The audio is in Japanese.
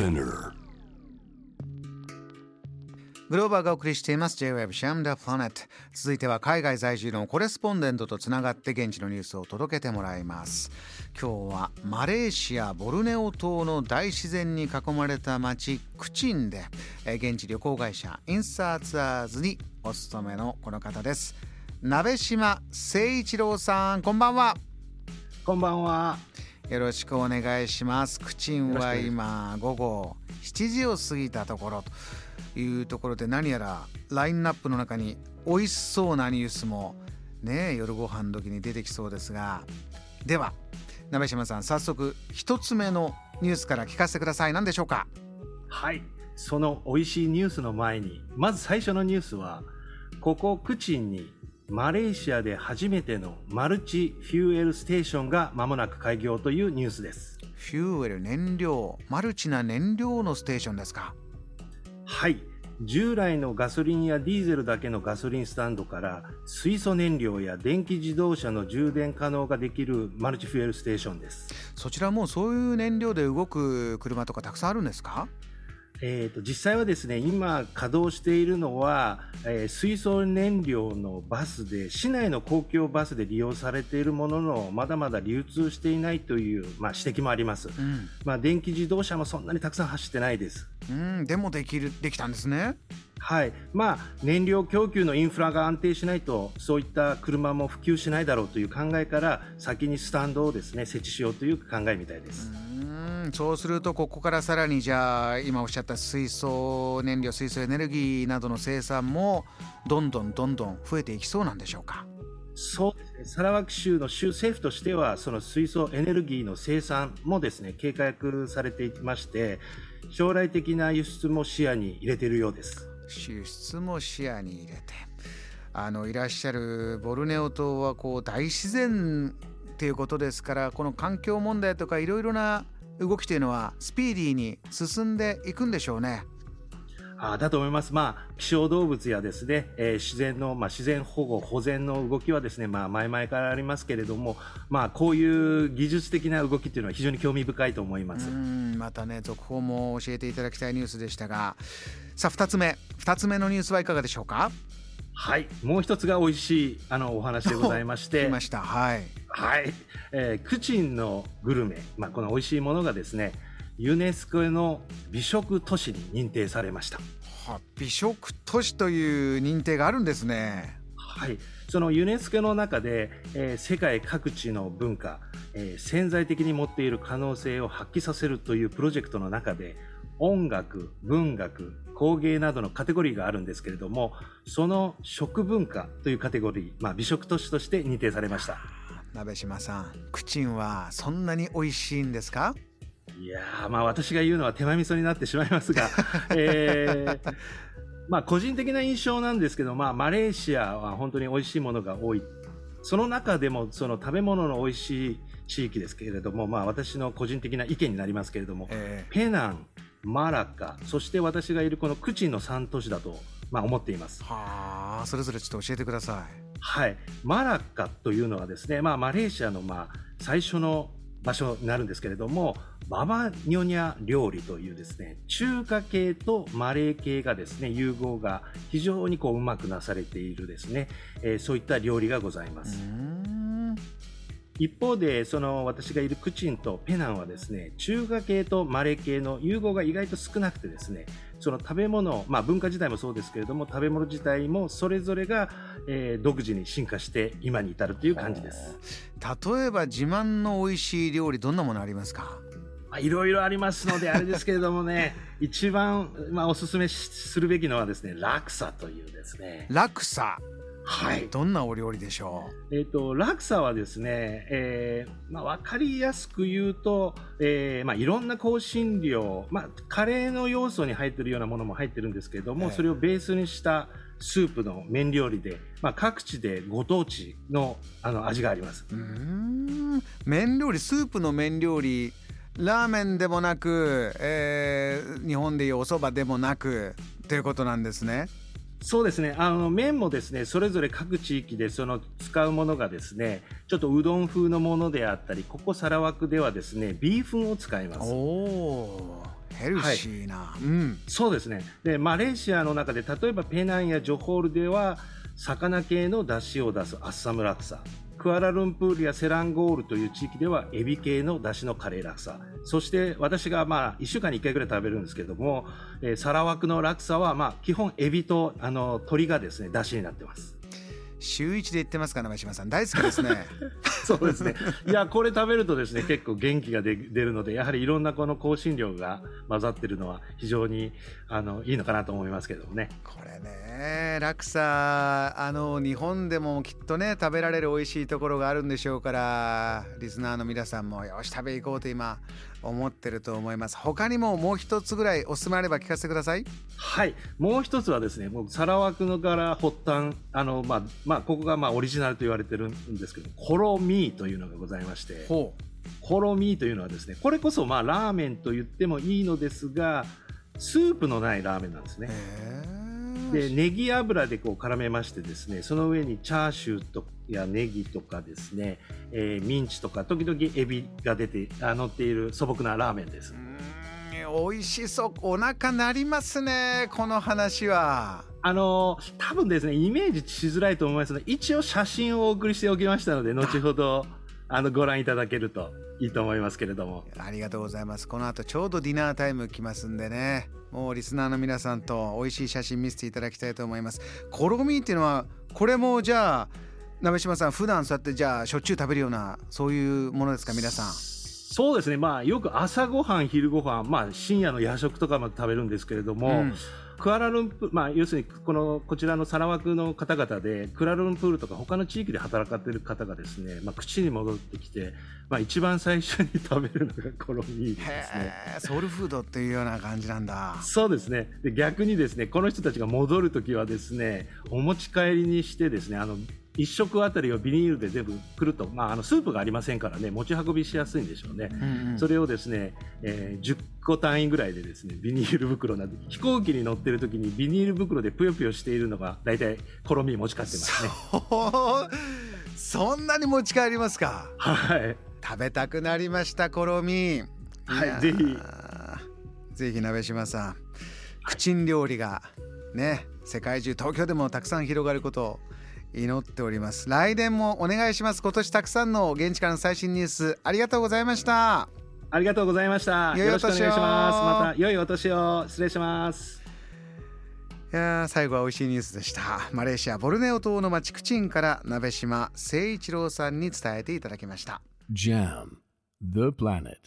Spinner. グローバーがお送りしています。J-Web シャムダプラネット続いては海外在住のコレスポンデントとつながって現地のニュースを届けてもらいます。今日はマレーシアボルネオ島の大自然に囲まれた町クチンでえー現地旅行会社インサーツアーズにお勤めのこの方です。鍋島誠一郎さんこんばんは。こんばんは。よろしくお願いします。クチンは今午後7時を過ぎたところというところで何やらラインナップの中に美味しそうなニュースもね夜ご飯時に出てきそうですがでは鍋島さん早速一つ目のニュースから聞かせてください何でしょうか？はい。その美味しいニュースの前に、まず最初のニュースは、ここクチンにマレーシアで初めてのマルチフューエルステーションが間もなく開業というニュースです。フューエル燃料マルチな燃料のステーションですか？はい。従来のガソリンやディーゼルだけのガソリンスタンドから水素燃料や電気自動車の充電可能ができるマルチフューエルステーションです。そちらもそういう燃料で動く車とかたくさんあるんですか？えー、と実際はですね今稼働しているのは、えー水素燃料のバスで市内の公共バスで利用されているもののまだまだ流通していないという、まあ、指摘もあります、うん。まあ、電気自動車もそんなにたくさん走ってないです。うんでもできるできたんですね。はい。まあ、燃料供給のインフラが安定しないとそういった車も普及しないだろうという考えから先にスタンドをですね設置しようという考えみたいです、うんそうするとここからさらにじゃあ今おっしゃった水素燃料水素エネルギーなどの生産もどんどんどんどん増えていきそうなんでしょうか？そうですね、サラワク州の州政府としては、その水素エネルギーの生産もですね計画されていまして、将来的な輸出も視野に入れているようです。輸出も視野に入れて。あのいらっしゃるボルネオ島はこう大自然っていうことですからこの環境問題とかいろいろな動きというのはスピーディーに進んでいくんでしょうね。あだと思います、まあ、希少動物やですね、えー自然の、まあ、自然保護、保全の動きはですね、まあ、前々からありますけれども、まあ、こういう技術的な動きっていうのは非常に興味深いと思います。うんまたね続報も教えていただきたいニュースでしたがさあ2つ目2つ目のニュースはいかがでしょうか？はい、もう一つが美味しいあのお話でございまして、ました。はい。はい、えークチンのグルメ、まあ、この美味しいものがですねユネスコの美食都市に認定されました。は美食都市という認定があるんですね。はい、そのユネスコの中で、えー世界各地の文化、えー潜在的に持っている可能性を発揮させるというプロジェクトの中で音楽、文学、工芸などのカテゴリーがあるんですけれどもその食文化というカテゴリー、まあ、美食都市として認定されました。鍋島さんクチンはそんなに美味しいんですか？いやーまあ私が言うのは手前味噌になってしまいますが、えーまあ個人的な印象なんですけど、まあマレーシアは本当に美味しいものが多い。その中でもその食べ物の美味しい地域ですけれども、まあ私の個人的な意見になりますけれども、えペナン、マラカ、そして私がいるこのクチンの3都市だと、まあ、思っています。はあそれぞれちょっと教えてくださはい、マラッカというのはですね、まあ、マレーシアのまあ最初の場所になるんですけれども、ババニョニャ料理というですね、中華系とマレー系がですね、融合が非常にこううまくなされているですね、えーそういった料理がございます。ん一方で、その私がいるクチンとペナンはですね、中華系とマレー系の融合が意外と少なくてですね、その食べ物、まあ文化自体もそうですけれども、食べ物自体もそれぞれが、えー独自に進化して今に至るという感じです。例えば自慢の美味しい料理どんなものありますか？まあいろいろありますので、あれですけれどもね、一番、まあ、おすすめしするべきのはですね、ラクサというですね、ラクサはい。どんなお料理でしょえっ、と、ラクサはですね、えーまあ、わかりやすく言うと、えーまあ、いろんな香辛料、まあ、カレーの要素に入ってるようなものも入ってるんですけれども、ええそれをベースにしたスープの麺料理で、まあ、各地でご当地のあの味があります。ううーん麺料理スープの麺料理ラーメンでもなく、えー日本でいうお蕎麦でもなくということなんですね。そうですね。あの麺もですね、それぞれ各地域でその使うものがですね、ちょっとうどん風のものであったり、ここサラワクではですね、ビーフンを使います。おお。ヘルシーな、はい、うん、そうですねでマレーシアの中で例えばペナンやジョホールでは魚系の出汁を出すアッサムラクサクアラルンプールやセランゴールという地域ではエビ系のだしのカレーラクサそして私がまあ1週間に1回ぐらい食べるんですけども、えー、サラワクのラクサはまあ基本エビとあの鶏がですねだしになってます。週一で言ってますか長島さん。大好きですね。そうですね。いやこれ食べるとですね結構元気が出るのでやはりいろんなこの香辛料が混ざってるのは非常にあのいいのかなと思いますけどもね。これねラクサあの日本でもきっとね食べられる美味しいところがあるんでしょうからリスナーの皆さんもよし食べ行こうと今思ってると思います。他にももう一つぐらいおすすめあれば聞かせてください。はい。もう一つはですねもうサラワクの柄発端あのまあまあここがまあオリジナルと言われてるんですけどコロミーというのがございましてコロミーというのはですねこれこそまあラーメンと言ってもいいのですがスープのないラーメンなんですね。でネギ油でこう絡めましてですねその上にチャーシューとやネギとかですね、えー、ミンチとか時々エビが出てあ乗っている素朴なラーメンです。美味しそう。お腹なりますねこの話は。あの多分ですねイメージしづらいと思いますので一応写真をお送りしておきましたので後ほどあのご覧いただけるといいと思いますけれども。ありがとうございます。この後ちょうどディナータイム来ますんでね。もうリスナーの皆さんと美味しい写真見せていただきたいと思います。コロミっていうのはこれもじゃあ鍋島さん普段そうやってじゃあしょっちゅう食べるようなそういうものですか皆さん？そうですね。まあよく朝ごはん昼ごはんまあ深夜の夜食とかも食べるんですけれども、うん。クアラルンプまあ、要するにこのこちらのサラワクの方々でクアラルンプールとか他の地域で働かっている方がですね、まあ、口に戻ってきて、まあ、一番最初に食べるのがコロミーですね。ソウルフードっていうような感じなんだ。そうですね。で逆にですねこの人たちが戻るときはですねお持ち帰りにしてですねあの1食あたりをビニールで全部くると、まあ、あのスープがありませんからね持ち運びしやすいんでしょうね、うんうん、それをですね、えー、10個単位ぐらいでですねビニール袋なんで飛行機に乗ってる時にビニール袋でぷよぷよしているのが大体コロミ持ち帰ってますね。そんなに持ち帰りますか？はい。食べたくなりましたコロミはいぜひ。ぜひ鍋島さん口ん料理がね世界中東京でもたくさん広がることを祈っております。来年もお願いします。今年たくさんの現地からの最新ニュースありがとうございました。ありがとうございました。よろしくお願いします。また良いお年を。失礼します。いや最後は美味しいニュースでした。マレーシアボルネオ島の町クチンから鍋島誠一郎さんに伝えていただきました。JAM The Planet